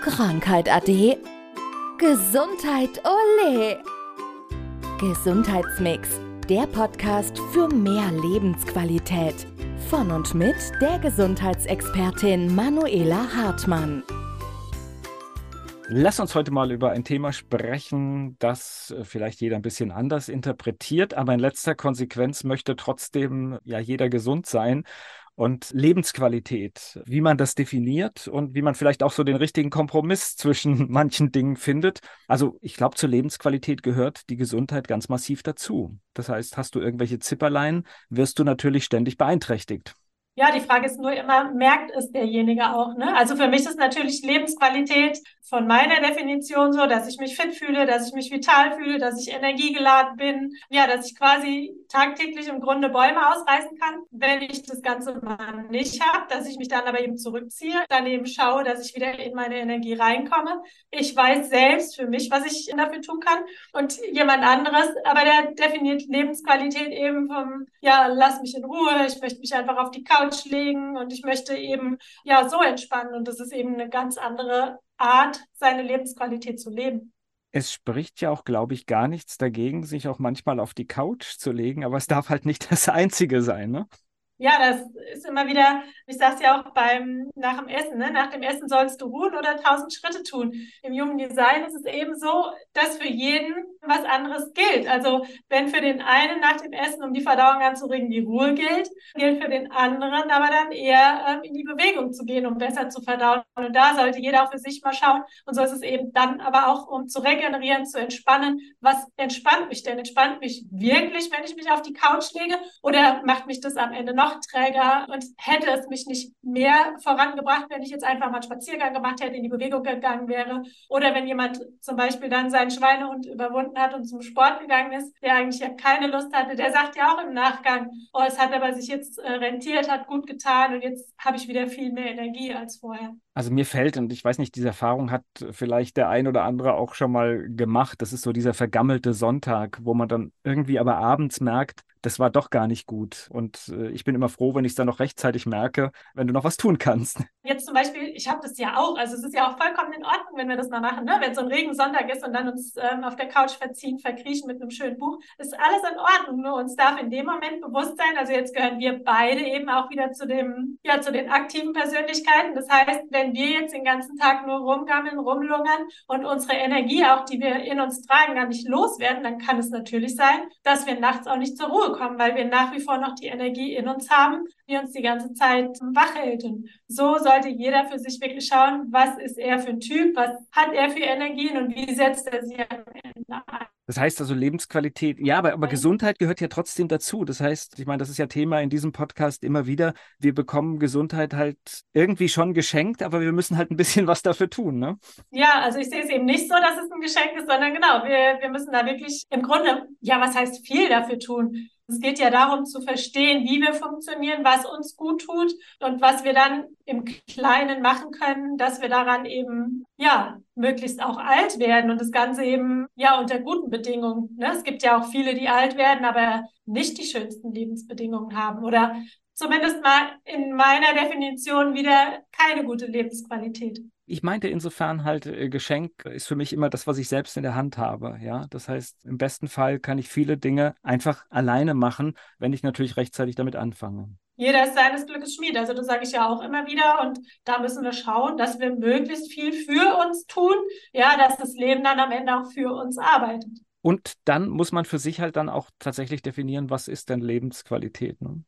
Krankheit ade. Gesundheit ole. Gesundheitsmix, der Podcast für mehr Lebensqualität. Von und mit der Gesundheitsexpertin Manuela Hartmann. Lass uns heute mal über ein Thema sprechen, das äh, vielleicht jeder ein bisschen anders interpretiert, aber in letzter Konsequenz möchte trotzdem ja jeder gesund sein und Lebensqualität, wie man das definiert und wie man vielleicht auch so den richtigen Kompromiss zwischen manchen Dingen findet. Also ich glaube, zur Lebensqualität gehört die Gesundheit ganz massiv dazu. Das heißt, hast du irgendwelche Zipperlein, wirst du natürlich ständig beeinträchtigt. Ja, die Frage ist nur immer, merkt es derjenige auch? Ne? Also für mich ist natürlich Lebensqualität von meiner Definition so, dass ich mich fit fühle, dass ich mich vital fühle, dass ich energiegeladen bin, ja, dass ich quasi tagtäglich im Grunde Bäume ausreißen kann. Wenn ich das Ganze mal nicht habe, dass ich mich dann aber eben zurückziehe, dann eben schaue, dass ich wieder in meine Energie reinkomme. Ich weiß selbst für mich, was ich dafür tun kann und jemand anderes, aber der definiert Lebensqualität eben vom, ja, lass mich in Ruhe, ich möchte mich einfach auf die Couch Legen und ich möchte eben ja so entspannen. Und das ist eben eine ganz andere Art, seine Lebensqualität zu leben. Es spricht ja auch, glaube ich, gar nichts dagegen, sich auch manchmal auf die Couch zu legen, aber es darf halt nicht das Einzige sein, ne? Ja, das ist immer wieder, ich sage es ja auch beim nach dem Essen, ne? nach dem Essen sollst du ruhen oder tausend Schritte tun. Im Human Design ist es eben so, dass für jeden was anderes gilt. Also wenn für den einen nach dem Essen, um die Verdauung anzuregen, die Ruhe gilt, gilt für den anderen aber dann eher ähm, in die Bewegung zu gehen, um besser zu verdauen. Und da sollte jeder auch für sich mal schauen. Und so ist es eben dann aber auch, um zu regenerieren, zu entspannen. Was entspannt mich denn? Entspannt mich wirklich, wenn ich mich auf die Couch lege? Oder macht mich das am Ende noch noch träger und hätte es mich nicht mehr vorangebracht, wenn ich jetzt einfach mal einen Spaziergang gemacht hätte, in die Bewegung gegangen wäre. Oder wenn jemand zum Beispiel dann seinen Schweinehund überwunden hat und zum Sport gegangen ist, der eigentlich ja keine Lust hatte, der sagt ja auch im Nachgang, oh, es hat aber sich jetzt äh, rentiert, hat gut getan und jetzt habe ich wieder viel mehr Energie als vorher. Also mir fällt, und ich weiß nicht, diese Erfahrung hat vielleicht der ein oder andere auch schon mal gemacht, das ist so dieser vergammelte Sonntag, wo man dann irgendwie aber abends merkt, das war doch gar nicht gut. Und äh, ich bin immer froh, wenn ich es dann noch rechtzeitig merke, wenn du noch was tun kannst. Jetzt zum Beispiel, ich habe das ja auch, also es ist ja auch vollkommen in Ordnung, wenn wir das mal machen, ne? wenn so ein Regensonntag ist und dann uns ähm, auf der Couch verziehen, verkriechen mit einem schönen Buch, ist alles in Ordnung. Nur uns darf in dem Moment bewusst sein, also jetzt gehören wir beide eben auch wieder zu dem, ja, zu den aktiven Persönlichkeiten. Das heißt, wenn wir jetzt den ganzen Tag nur rumgammeln, rumlungern und unsere Energie auch, die wir in uns tragen, gar nicht loswerden, dann kann es natürlich sein, dass wir nachts auch nicht zur Ruhe kommen, weil wir nach wie vor noch die Energie in uns haben, die uns die ganze Zeit wach hält. Und so sollte jeder für sich wirklich schauen, was ist er für ein Typ, was hat er für Energien und wie setzt er sie am Ende ein. Das heißt also Lebensqualität, ja, aber, aber Gesundheit gehört ja trotzdem dazu. Das heißt, ich meine, das ist ja Thema in diesem Podcast immer wieder. Wir bekommen Gesundheit halt irgendwie schon geschenkt, aber wir müssen halt ein bisschen was dafür tun, ne? Ja, also ich sehe es eben nicht so, dass es ein Geschenk ist, sondern genau, wir, wir müssen da wirklich im Grunde, ja, was heißt viel dafür tun? Es geht ja darum zu verstehen, wie wir funktionieren, was uns gut tut und was wir dann im Kleinen machen können, dass wir daran eben, ja, möglichst auch alt werden und das Ganze eben, ja, unter guten Bedingungen. Ne? Es gibt ja auch viele, die alt werden, aber nicht die schönsten Lebensbedingungen haben oder zumindest mal in meiner Definition wieder keine gute Lebensqualität. Ich meinte insofern halt, äh, Geschenk ist für mich immer das, was ich selbst in der Hand habe. Ja, das heißt, im besten Fall kann ich viele Dinge einfach alleine machen, wenn ich natürlich rechtzeitig damit anfange. Jeder ist seines Glückes Schmied. Also das sage ich ja auch immer wieder. Und da müssen wir schauen, dass wir möglichst viel für uns tun. Ja, dass das Leben dann am Ende auch für uns arbeitet. Und dann muss man für sich halt dann auch tatsächlich definieren, was ist denn Lebensqualität. Ne?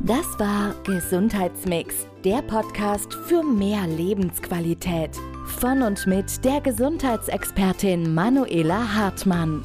Das war Gesundheitsmix, der Podcast für mehr Lebensqualität. Von und mit der Gesundheitsexpertin Manuela Hartmann.